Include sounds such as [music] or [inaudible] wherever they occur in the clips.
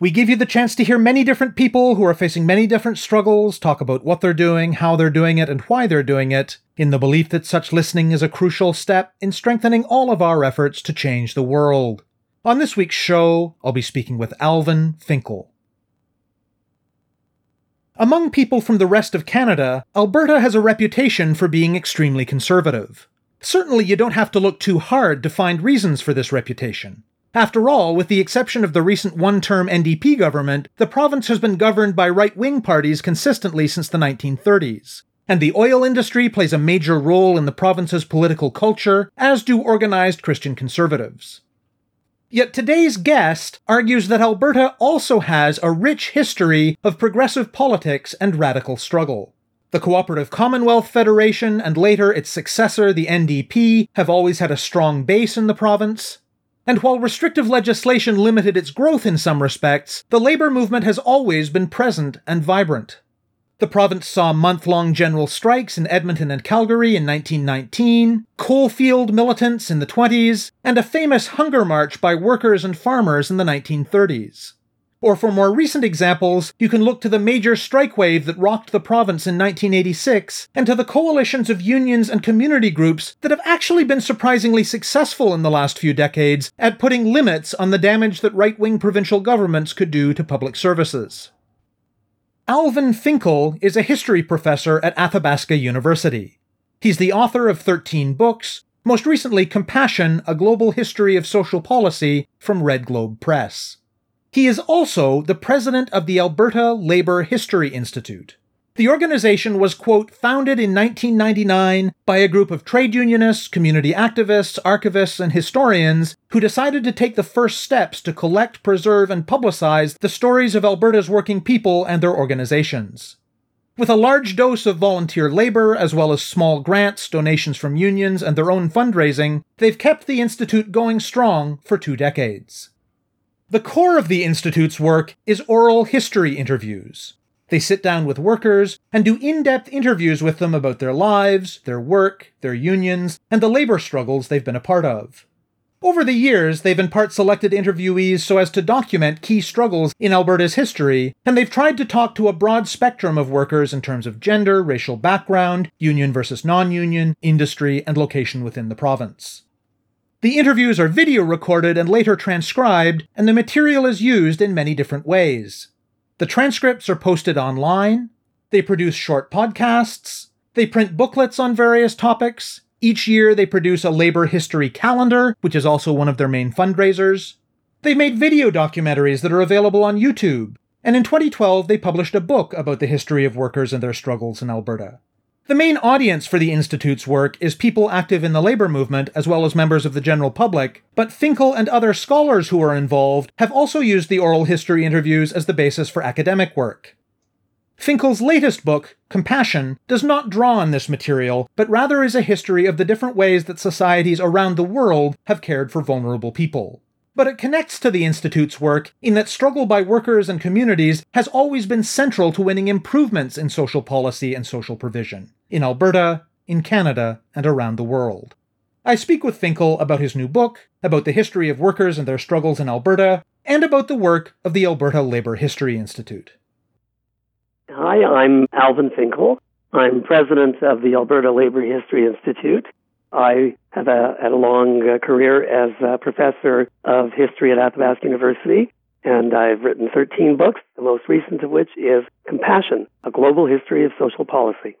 We give you the chance to hear many different people who are facing many different struggles talk about what they're doing, how they're doing it, and why they're doing it, in the belief that such listening is a crucial step in strengthening all of our efforts to change the world. On this week's show, I'll be speaking with Alvin Finkel. Among people from the rest of Canada, Alberta has a reputation for being extremely conservative. Certainly, you don't have to look too hard to find reasons for this reputation. After all, with the exception of the recent one term NDP government, the province has been governed by right wing parties consistently since the 1930s. And the oil industry plays a major role in the province's political culture, as do organized Christian conservatives. Yet today's guest argues that Alberta also has a rich history of progressive politics and radical struggle. The Cooperative Commonwealth Federation and later its successor, the NDP, have always had a strong base in the province. And while restrictive legislation limited its growth in some respects, the labor movement has always been present and vibrant. The province saw month long general strikes in Edmonton and Calgary in 1919, coalfield militants in the 20s, and a famous hunger march by workers and farmers in the 1930s. Or for more recent examples, you can look to the major strike wave that rocked the province in 1986, and to the coalitions of unions and community groups that have actually been surprisingly successful in the last few decades at putting limits on the damage that right wing provincial governments could do to public services. Alvin Finkel is a history professor at Athabasca University. He's the author of 13 books, most recently Compassion, A Global History of Social Policy from Red Globe Press. He is also the president of the Alberta Labour History Institute. The organization was, quote, founded in 1999 by a group of trade unionists, community activists, archivists, and historians who decided to take the first steps to collect, preserve, and publicize the stories of Alberta's working people and their organizations. With a large dose of volunteer labor, as well as small grants, donations from unions, and their own fundraising, they've kept the Institute going strong for two decades. The core of the Institute's work is oral history interviews. They sit down with workers and do in depth interviews with them about their lives, their work, their unions, and the labor struggles they've been a part of. Over the years, they've in part selected interviewees so as to document key struggles in Alberta's history, and they've tried to talk to a broad spectrum of workers in terms of gender, racial background, union versus non union, industry, and location within the province. The interviews are video recorded and later transcribed, and the material is used in many different ways. The transcripts are posted online, they produce short podcasts, they print booklets on various topics. Each year, they produce a labor history calendar, which is also one of their main fundraisers. They've made video documentaries that are available on YouTube, and in 2012, they published a book about the history of workers and their struggles in Alberta. The main audience for the Institute's work is people active in the labor movement as well as members of the general public, but Finkel and other scholars who are involved have also used the oral history interviews as the basis for academic work. Finkel's latest book, Compassion, does not draw on this material, but rather is a history of the different ways that societies around the world have cared for vulnerable people. But it connects to the Institute's work in that struggle by workers and communities has always been central to winning improvements in social policy and social provision, in Alberta, in Canada, and around the world. I speak with Finkel about his new book, about the history of workers and their struggles in Alberta, and about the work of the Alberta Labour History Institute. Hi, I'm Alvin Finkel. I'm president of the Alberta Labour History Institute. I have a, had a long uh, career as a professor of history at Athabasca University, and I've written 13 books, the most recent of which is Compassion, A Global History of Social Policy.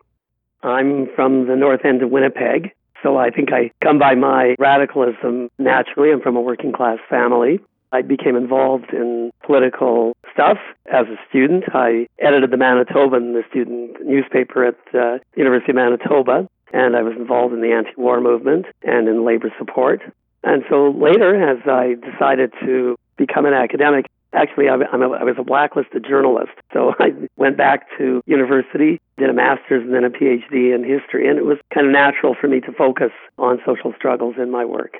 I'm from the north end of Winnipeg, so I think I come by my radicalism naturally. I'm from a working class family. I became involved in political stuff as a student. I edited the Manitoban, the student newspaper at uh, the University of Manitoba and I was involved in the anti-war movement and in labor support. And so later, as I decided to become an academic, Actually, I'm a, I was a blacklisted journalist. So [laughs] I went back to university, did a master's and then a PhD in history, and it was kind of natural for me to focus on social struggles in my work.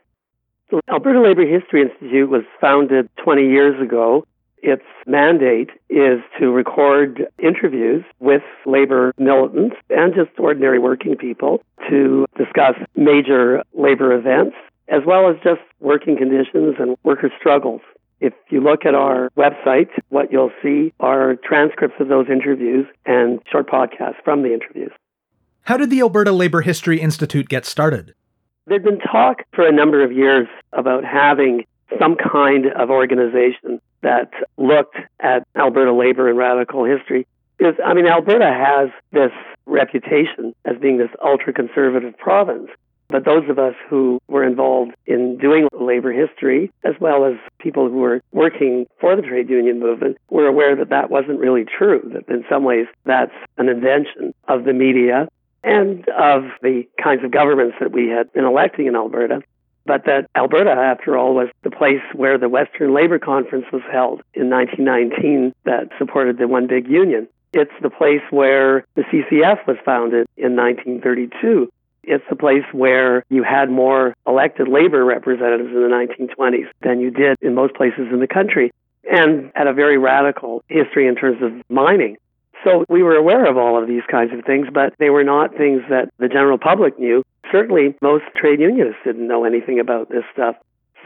The Alberta Labour History Institute was founded 20 years ago. Its mandate is to record interviews with labor militants and just ordinary working people to discuss major labor events as well as just working conditions and worker struggles. If you look at our website, what you'll see are transcripts of those interviews and short podcasts from the interviews. How did the Alberta Labour History Institute get started? There'd been talk for a number of years about having some kind of organization that looked at Alberta labor and radical history. Because, I mean, Alberta has this reputation as being this ultra conservative province. But those of us who were involved in doing labor history, as well as people who were working for the trade union movement, were aware that that wasn't really true, that in some ways that's an invention of the media and of the kinds of governments that we had been electing in Alberta. But that Alberta, after all, was the place where the Western Labor Conference was held in 1919 that supported the one big union. It's the place where the CCF was founded in 1932 it's a place where you had more elected labor representatives in the 1920s than you did in most places in the country, and had a very radical history in terms of mining. So we were aware of all of these kinds of things, but they were not things that the general public knew. Certainly, most trade unionists didn't know anything about this stuff.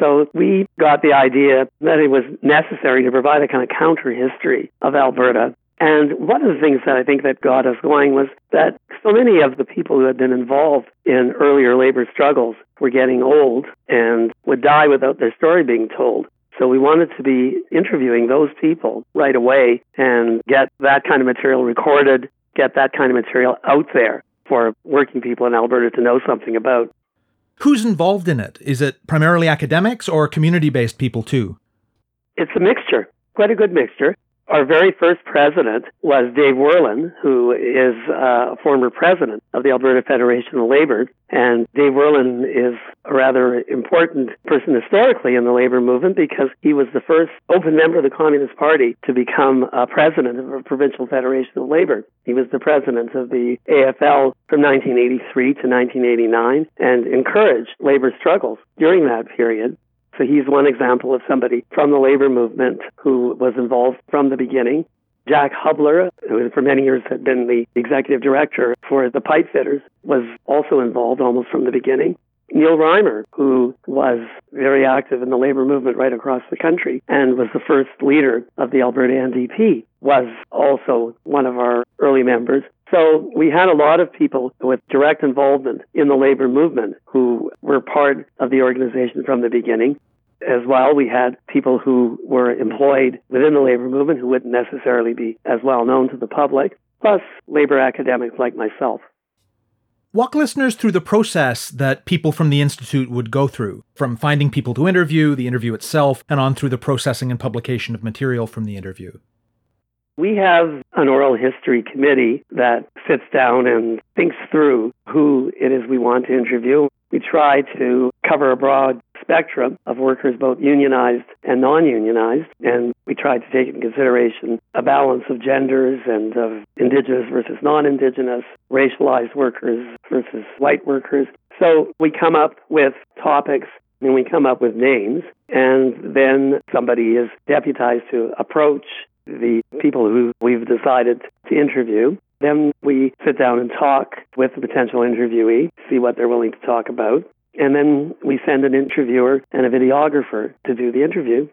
So we got the idea that it was necessary to provide a kind of counter history of Alberta and one of the things that I think that got us going was that so many of the people who had been involved in earlier labor struggles were getting old and would die without their story being told. So we wanted to be interviewing those people right away and get that kind of material recorded, get that kind of material out there for working people in Alberta to know something about. Who's involved in it? Is it primarily academics or community based people too? It's a mixture, quite a good mixture. Our very first president was Dave Werlin, who is uh, a former president of the Alberta Federation of Labor. And Dave Werlin is a rather important person historically in the labor movement because he was the first open member of the Communist Party to become a president of a provincial federation of labor. He was the president of the AFL from 1983 to 1989 and encouraged labor struggles during that period. So he's one example of somebody from the labor movement who was involved from the beginning. Jack Hubler, who for many years had been the executive director for the pipe fitters, was also involved almost from the beginning. Neil Reimer, who was very active in the labor movement right across the country and was the first leader of the Alberta NDP, was also one of our early members. So we had a lot of people with direct involvement in the labor movement who were part of the organization from the beginning. As well, we had people who were employed within the labor movement who wouldn't necessarily be as well known to the public, plus labor academics like myself. Walk listeners through the process that people from the Institute would go through, from finding people to interview, the interview itself, and on through the processing and publication of material from the interview. We have an oral history committee that sits down and thinks through who it is we want to interview. We try to cover a broad spectrum of workers, both unionized and non unionized, and we try to take into consideration a balance of genders and of indigenous versus non indigenous, racialized workers versus white workers. So we come up with topics and we come up with names, and then somebody is deputized to approach the people who we've decided to interview. Then we sit down and talk with the potential interviewee, see what they're willing to talk about. And then we send an interviewer and a videographer to do the interview.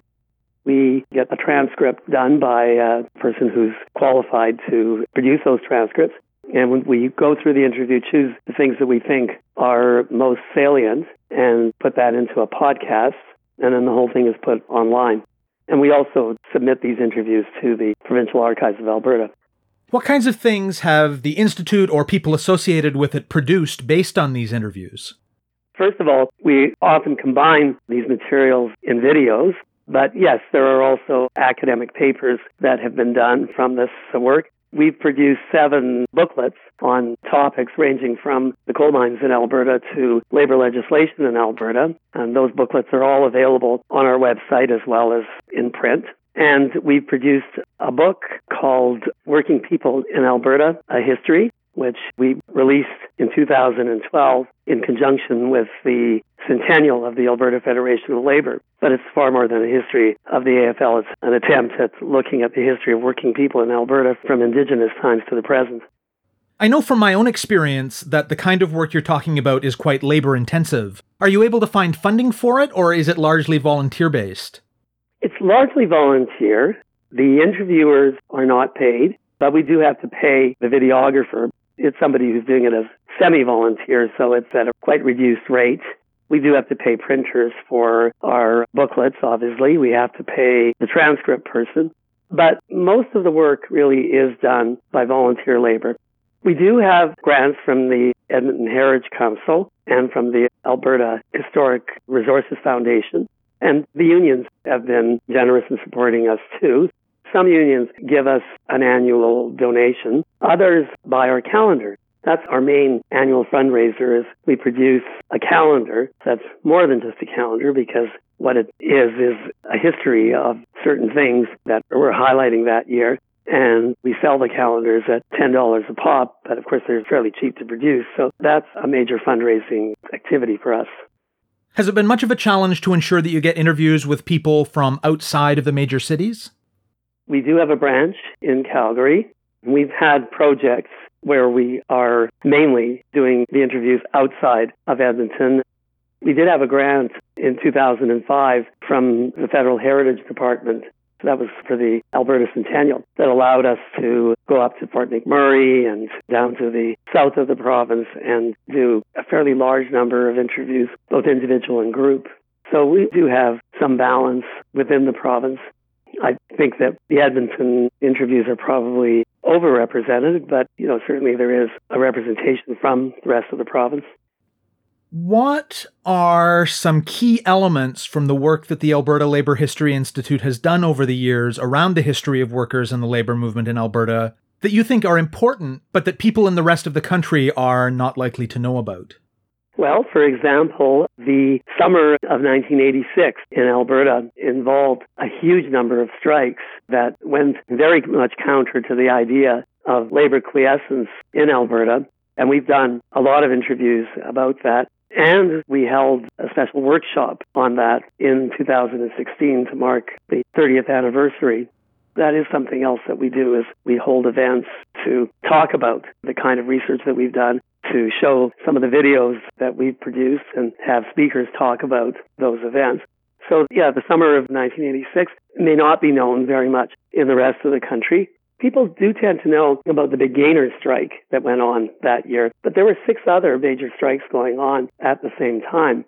We get a transcript done by a person who's qualified to produce those transcripts. And when we go through the interview, choose the things that we think are most salient and put that into a podcast. And then the whole thing is put online. And we also submit these interviews to the Provincial Archives of Alberta. What kinds of things have the Institute or people associated with it produced based on these interviews? First of all, we often combine these materials in videos, but yes, there are also academic papers that have been done from this work. We've produced seven booklets on topics ranging from the coal mines in Alberta to labor legislation in Alberta. And those booklets are all available on our website as well as in print. And we've produced a book called Working People in Alberta, A History, which we released in 2012 in conjunction with the centennial of the Alberta Federation of Labor. But it's far more than a history of the AFL. It's an attempt at looking at the history of working people in Alberta from Indigenous times to the present. I know from my own experience that the kind of work you're talking about is quite labor intensive. Are you able to find funding for it, or is it largely volunteer based? It's largely volunteer. The interviewers are not paid, but we do have to pay the videographer. It's somebody who's doing it as semi volunteer, so it's at a quite reduced rate. We do have to pay printers for our booklets, obviously. We have to pay the transcript person. But most of the work really is done by volunteer labor. We do have grants from the Edmonton Heritage Council and from the Alberta Historic Resources Foundation. And the unions have been generous in supporting us too. Some unions give us an annual donation. Others buy our calendar. That's our main annual fundraiser is we produce a calendar that's more than just a calendar because what it is is a history of certain things that we're highlighting that year and we sell the calendars at $10 a pop, but of course they're fairly cheap to produce. So that's a major fundraising activity for us. Has it been much of a challenge to ensure that you get interviews with people from outside of the major cities? We do have a branch in Calgary. We've had projects where we are mainly doing the interviews outside of Edmonton. We did have a grant in 2005 from the Federal Heritage Department that was for the Alberta Centennial that allowed us to go up to Fort McMurray and down to the south of the province and do a fairly large number of interviews, both individual and group. So we do have some balance within the province. I think that the Edmonton interviews are probably overrepresented, but you know certainly there is a representation from the rest of the province. What are some key elements from the work that the Alberta Labour History Institute has done over the years around the history of workers and the labour movement in Alberta that you think are important, but that people in the rest of the country are not likely to know about? Well, for example, the summer of 1986 in Alberta involved a huge number of strikes that went very much counter to the idea of labor quiescence in Alberta. And we've done a lot of interviews about that. And we held a special workshop on that in 2016 to mark the 30th anniversary. That is something else that we do is we hold events to talk about the kind of research that we've done, to show some of the videos that we've produced and have speakers talk about those events. So yeah, the summer of 1986 may not be known very much in the rest of the country, People do tend to know about the big Gainers strike that went on that year, but there were six other major strikes going on at the same time.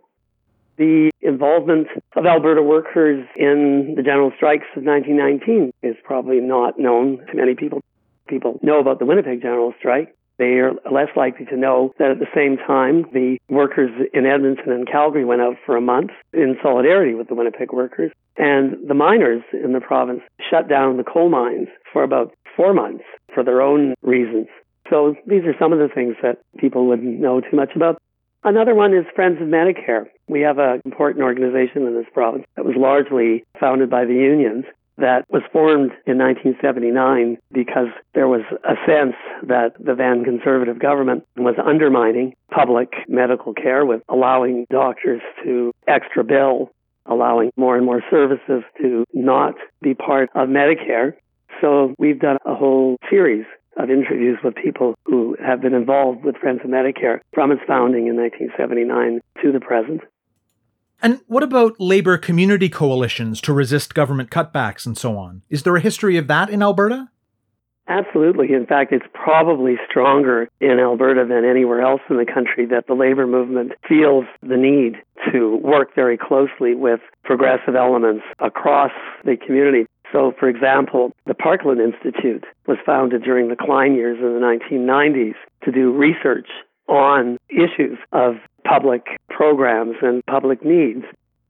The involvement of Alberta workers in the general strikes of 1919 is probably not known to many people. People know about the Winnipeg general strike. They are less likely to know that at the same time, the workers in Edmonton and Calgary went out for a month in solidarity with the Winnipeg workers. And the miners in the province shut down the coal mines for about four months for their own reasons. So these are some of the things that people wouldn't know too much about. Another one is Friends of Medicare. We have an important organization in this province that was largely founded by the unions that was formed in 1979 because there was a sense that the then conservative government was undermining public medical care with allowing doctors to extra bill, allowing more and more services to not be part of Medicare. So we've done a whole series of interviews with people who have been involved with Friends of Medicare from its founding in 1979 to the present. And what about labor community coalitions to resist government cutbacks and so on? Is there a history of that in Alberta? Absolutely. In fact, it's probably stronger in Alberta than anywhere else in the country that the labor movement feels the need to work very closely with progressive elements across the community. So, for example, the Parkland Institute was founded during the Klein years in the 1990s to do research on issues of public programs and public needs.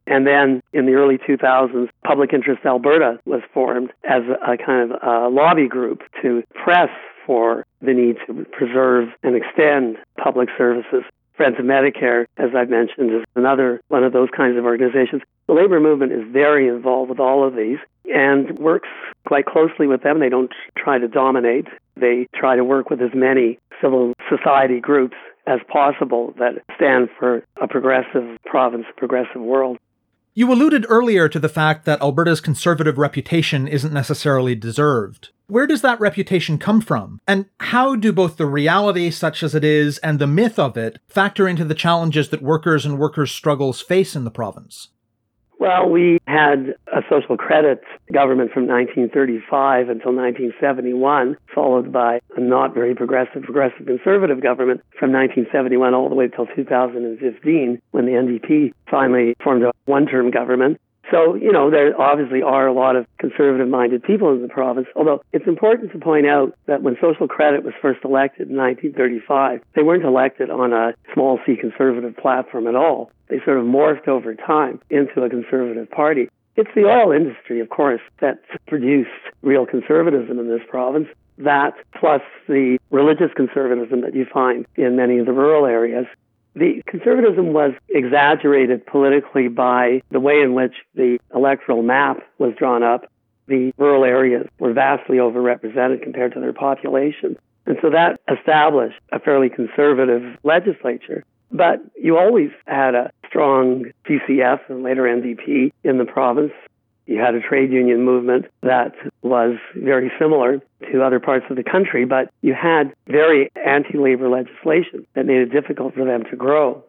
And then in the early 2000s, Public Interest Alberta was formed as a kind of a lobby group to press for the need to preserve and extend public services. Friends of Medicare, as I've mentioned, is another one of those kinds of organizations. The labor movement is very involved with all of these and works quite closely with them. They don't try to dominate. They try to work with as many civil society groups as possible that stand for a progressive province, a progressive world. You alluded earlier to the fact that Alberta's conservative reputation isn't necessarily deserved. Where does that reputation come from? And how do both the reality, such as it is, and the myth of it factor into the challenges that workers and workers' struggles face in the province? Well, we had a social credit government from 1935 until 1971, followed by a not very progressive, progressive conservative government from 1971 all the way until 2015, when the NDP finally formed a one term government. So, you know, there obviously are a lot of conservative minded people in the province, although it's important to point out that when social credit was first elected in 1935, they weren't elected on a small c conservative platform at all. They sort of morphed over time into a conservative party. It's the oil industry, of course, that's produced real conservatism in this province. That plus the religious conservatism that you find in many of the rural areas the conservatism was exaggerated politically by the way in which the electoral map was drawn up. The rural areas were vastly overrepresented compared to their population. And so that established a fairly conservative legislature. But you always had a strong CCF and later NDP in the province. You had a trade union movement that was very similar to other parts of the country, but you had very anti labor legislation that made it difficult for them to grow.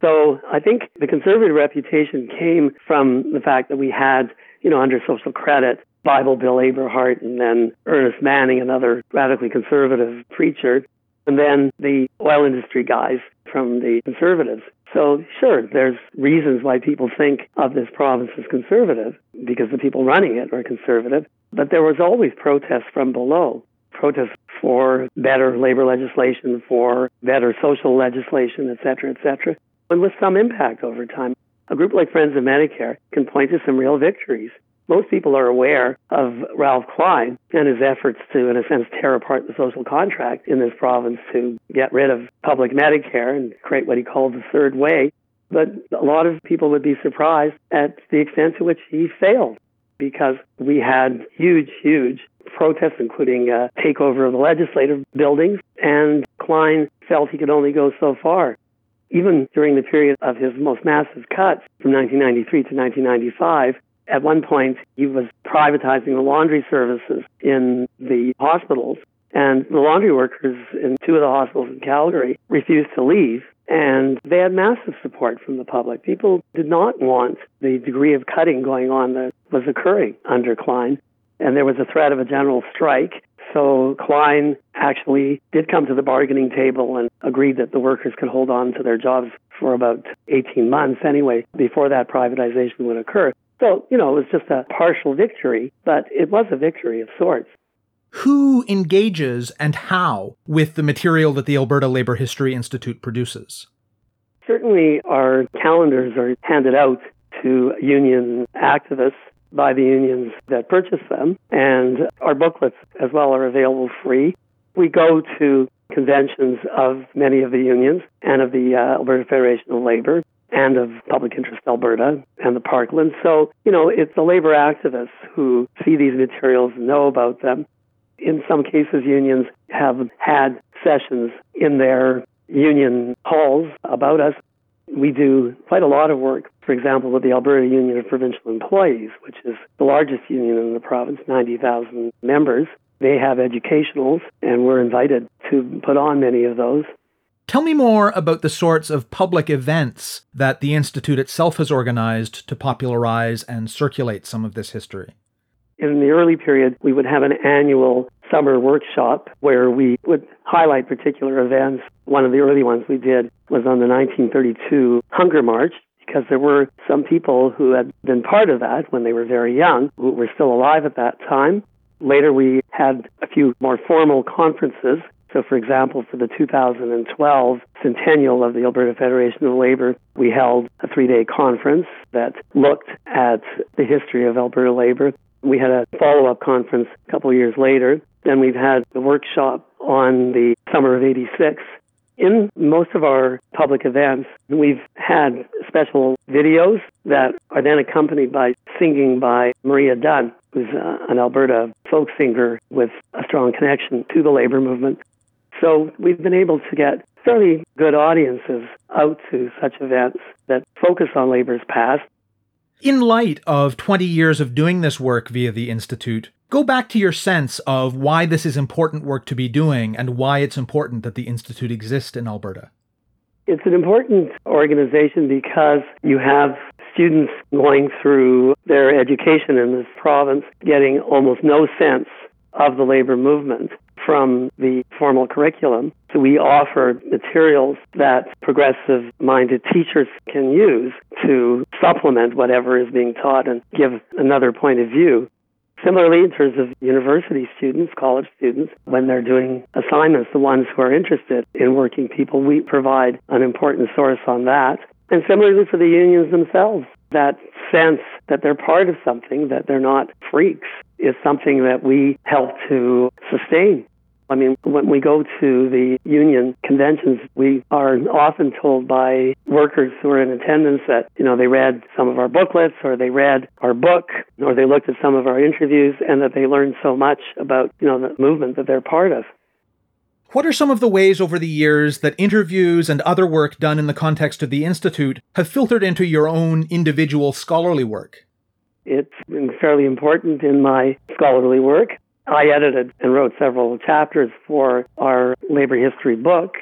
So I think the conservative reputation came from the fact that we had, you know, under social credit, Bible Bill Aberhart and then Ernest Manning, another radically conservative preacher, and then the oil industry guys from the conservatives. So, sure, there's reasons why people think of this province as conservative because the people running it are conservative. But there was always protests from below protests for better labor legislation, for better social legislation, et cetera, et cetera, and with some impact over time. A group like Friends of Medicare can point to some real victories most people are aware of Ralph Klein and his efforts to, in a sense, tear apart the social contract in this province to get rid of public Medicare and create what he called the third way. But a lot of people would be surprised at the extent to which he failed because we had huge, huge protests, including a takeover of the legislative buildings, and Klein felt he could only go so far. Even during the period of his most massive cuts from 1993 to 1995, at one point, he was privatizing the laundry services in the hospitals, and the laundry workers in two of the hospitals in Calgary refused to leave. And they had massive support from the public. People did not want the degree of cutting going on that was occurring under Klein. And there was a threat of a general strike. So Klein actually did come to the bargaining table and agreed that the workers could hold on to their jobs for about 18 months anyway before that privatization would occur. So, you know, it was just a partial victory, but it was a victory of sorts. Who engages and how with the material that the Alberta Labour History Institute produces? Certainly, our calendars are handed out to union activists by the unions that purchase them, and our booklets as well are available free. We go to conventions of many of the unions and of the uh, Alberta Federation of Labor and of Public Interest Alberta and the Parkland. So, you know, it's the labor activists who see these materials, know about them. In some cases, unions have had sessions in their union halls about us. We do quite a lot of work, for example, with the Alberta Union of Provincial Employees, which is the largest union in the province, 90,000 members. They have educationals, and we're invited to put on many of those. Tell me more about the sorts of public events that the Institute itself has organized to popularize and circulate some of this history. In the early period, we would have an annual summer workshop where we would highlight particular events. One of the early ones we did was on the 1932 Hunger March, because there were some people who had been part of that when they were very young, who were still alive at that time. Later, we had a few more formal conferences so, for example, for the 2012 centennial of the Alberta Federation of Labor, we held a three day conference that looked at the history of Alberta labor. We had a follow up conference a couple of years later. Then we've had the workshop on the summer of 86 in most of our public events, we've had special videos that are then accompanied by singing by Maria Dunn, who's uh, an Alberta folk singer with a strong connection to the labor movement. So we've been able to get fairly good audiences out to such events that focus on labor's past. In light of 20 years of doing this work via the Institute, go back to your sense of why this is important work to be doing and why it's important that the Institute exist in Alberta. It's an important organization because you have students going through their education in this province getting almost no sense of the labor movement from the formal curriculum. So we offer materials that progressive minded teachers can use to supplement whatever is being taught and give another point of view. Similarly, in terms of university students, college students, when they're doing assignments, the ones who are interested in working people, we provide an important source on that. And similarly for the unions themselves, that sense that they're part of something, that they're not freaks, is something that we help to sustain. I mean, when we go to the union conventions, we are often told by workers who are in attendance that, you know, they read some of our booklets or they read our book or they looked at some of our interviews and that they learned so much about, you know, the movement that they're part of. What are some of the ways over the years that interviews and other work done in the context of the Institute have filtered into your own individual scholarly work? It's been fairly important in my scholarly work. I edited and wrote several chapters for our labor history book.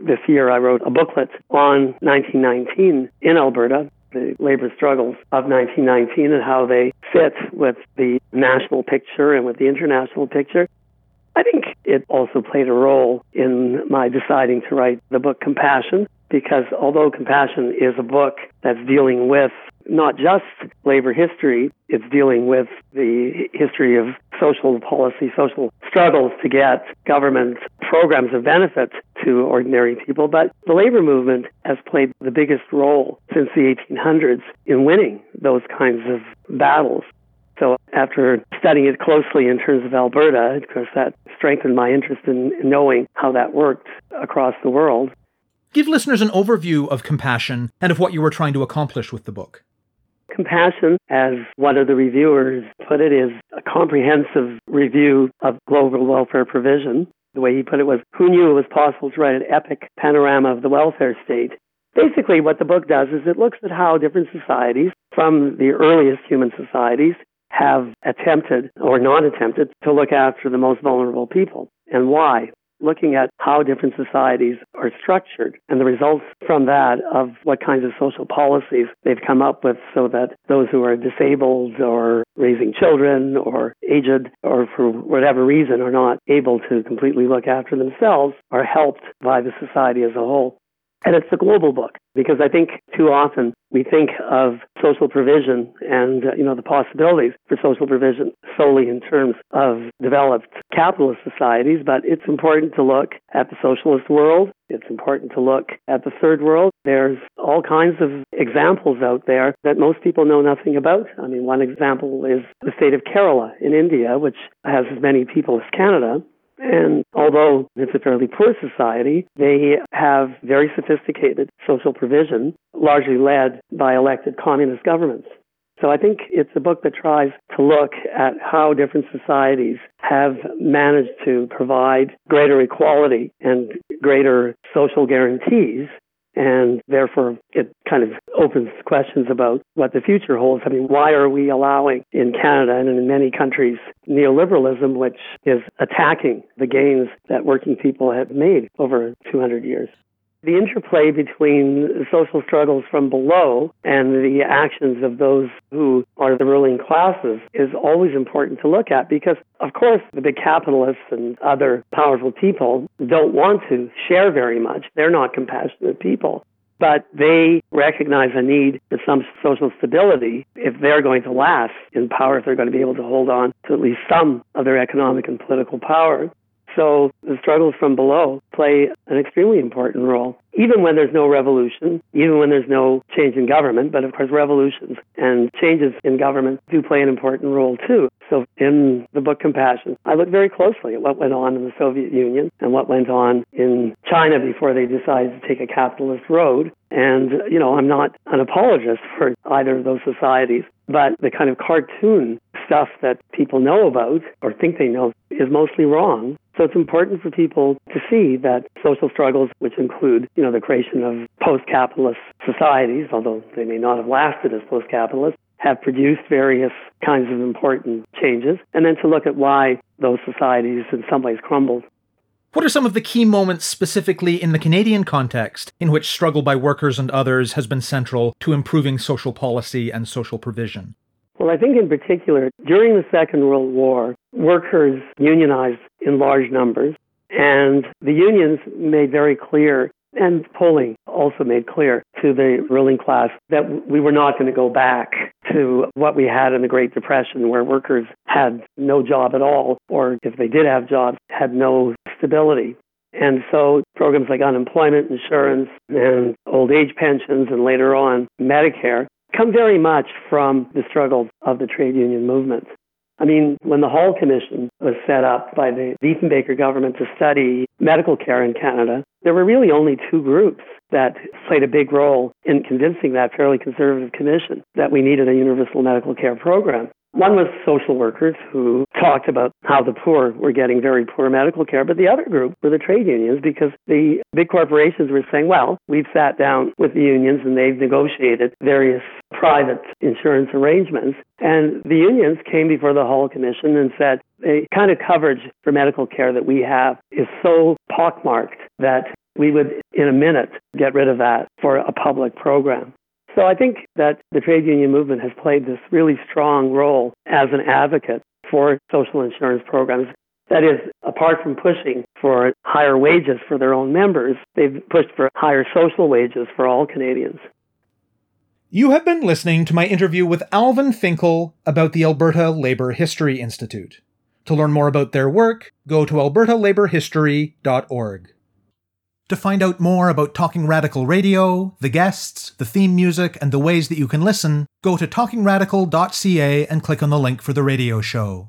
This year I wrote a booklet on 1919 in Alberta, the labor struggles of 1919 and how they fit with the national picture and with the international picture. I think it also played a role in my deciding to write the book Compassion, because although Compassion is a book that's dealing with not just labor history, it's dealing with the history of social policy, social struggles to get government programs of benefit to ordinary people. But the labor movement has played the biggest role since the 1800s in winning those kinds of battles. So after studying it closely in terms of Alberta, of course, that strengthened my interest in knowing how that worked across the world. Give listeners an overview of compassion and of what you were trying to accomplish with the book. Compassion, as one of the reviewers put it, is a comprehensive review of global welfare provision. The way he put it was, who knew it was possible to write an epic panorama of the welfare state? Basically, what the book does is it looks at how different societies, from the earliest human societies, have attempted or not attempted to look after the most vulnerable people and why looking at how different societies are structured and the results from that of what kinds of social policies they've come up with so that those who are disabled or raising children or aged or for whatever reason are not able to completely look after themselves are helped by the society as a whole. And it's a global book because I think too often we think of social provision and uh, you know the possibilities for social provision solely in terms of developed capitalist societies, but it's important to look at the socialist world. It's important to look at the third world. There's all kinds of examples out there that most people know nothing about. I mean, one example is the state of Kerala in India, which has as many people as Canada. And although it's a fairly poor society, they have very sophisticated social provision, largely led by elected communist governments. So I think it's a book that tries to look at how different societies have managed to provide greater equality and greater social guarantees and therefore, it kind of opens questions about what the future holds. I mean, why are we allowing in Canada and in many countries neoliberalism, which is attacking the gains that working people have made over 200 years? The interplay between social struggles from below and the actions of those who are the ruling classes is always important to look at because, of course, the big capitalists and other powerful people don't want to share very much. They're not compassionate people. But they recognize a need for some social stability if they're going to last in power, if they're going to be able to hold on to at least some of their economic and political power. So the struggles from below play an extremely important role, even when there's no revolution, even when there's no change in government. But of course, revolutions and changes in government do play an important role too. So in the book Compassion, I look very closely at what went on in the Soviet Union and what went on in China before they decided to take a capitalist road. And, you know, I'm not an apologist for either of those societies, but the kind of cartoon stuff that people know about or think they know is mostly wrong. So it's important for people to see that social struggles, which include, you know, the creation of post-capitalist societies, although they may not have lasted as post-capitalist, have produced various kinds of important changes, and then to look at why those societies in some ways crumbled. What are some of the key moments specifically in the Canadian context in which struggle by workers and others has been central to improving social policy and social provision? Well, I think in particular, during the Second World War, workers unionized in large numbers, and the unions made very clear and polling also made clear to the ruling class that we were not going to go back to what we had in the Great Depression, where workers had no job at all, or if they did have jobs, had no stability. And so programs like unemployment insurance and old age pensions and later on Medicare come very much from the struggle of the trade union movement. I mean, when the Hall Commission was set up by the Diefenbaker government to study medical care in Canada, there were really only two groups that played a big role in convincing that fairly conservative commission that we needed a universal medical care program. One was social workers who talked about how the poor were getting very poor medical care, but the other group were the trade unions because the big corporations were saying, well, we've sat down with the unions and they've negotiated various private insurance arrangements. And the unions came before the Hall Commission and said, the kind of coverage for medical care that we have is so pockmarked that we would, in a minute, get rid of that for a public program. So I think that the trade union movement has played this really strong role as an advocate for social insurance programs. That is, apart from pushing for higher wages for their own members, they've pushed for higher social wages for all Canadians. You have been listening to my interview with Alvin Finkel about the Alberta Labour History Institute. To learn more about their work, go to albertalabourhistory.org. To find out more about Talking Radical Radio, the guests, the theme music, and the ways that you can listen, go to talkingradical.ca and click on the link for the radio show.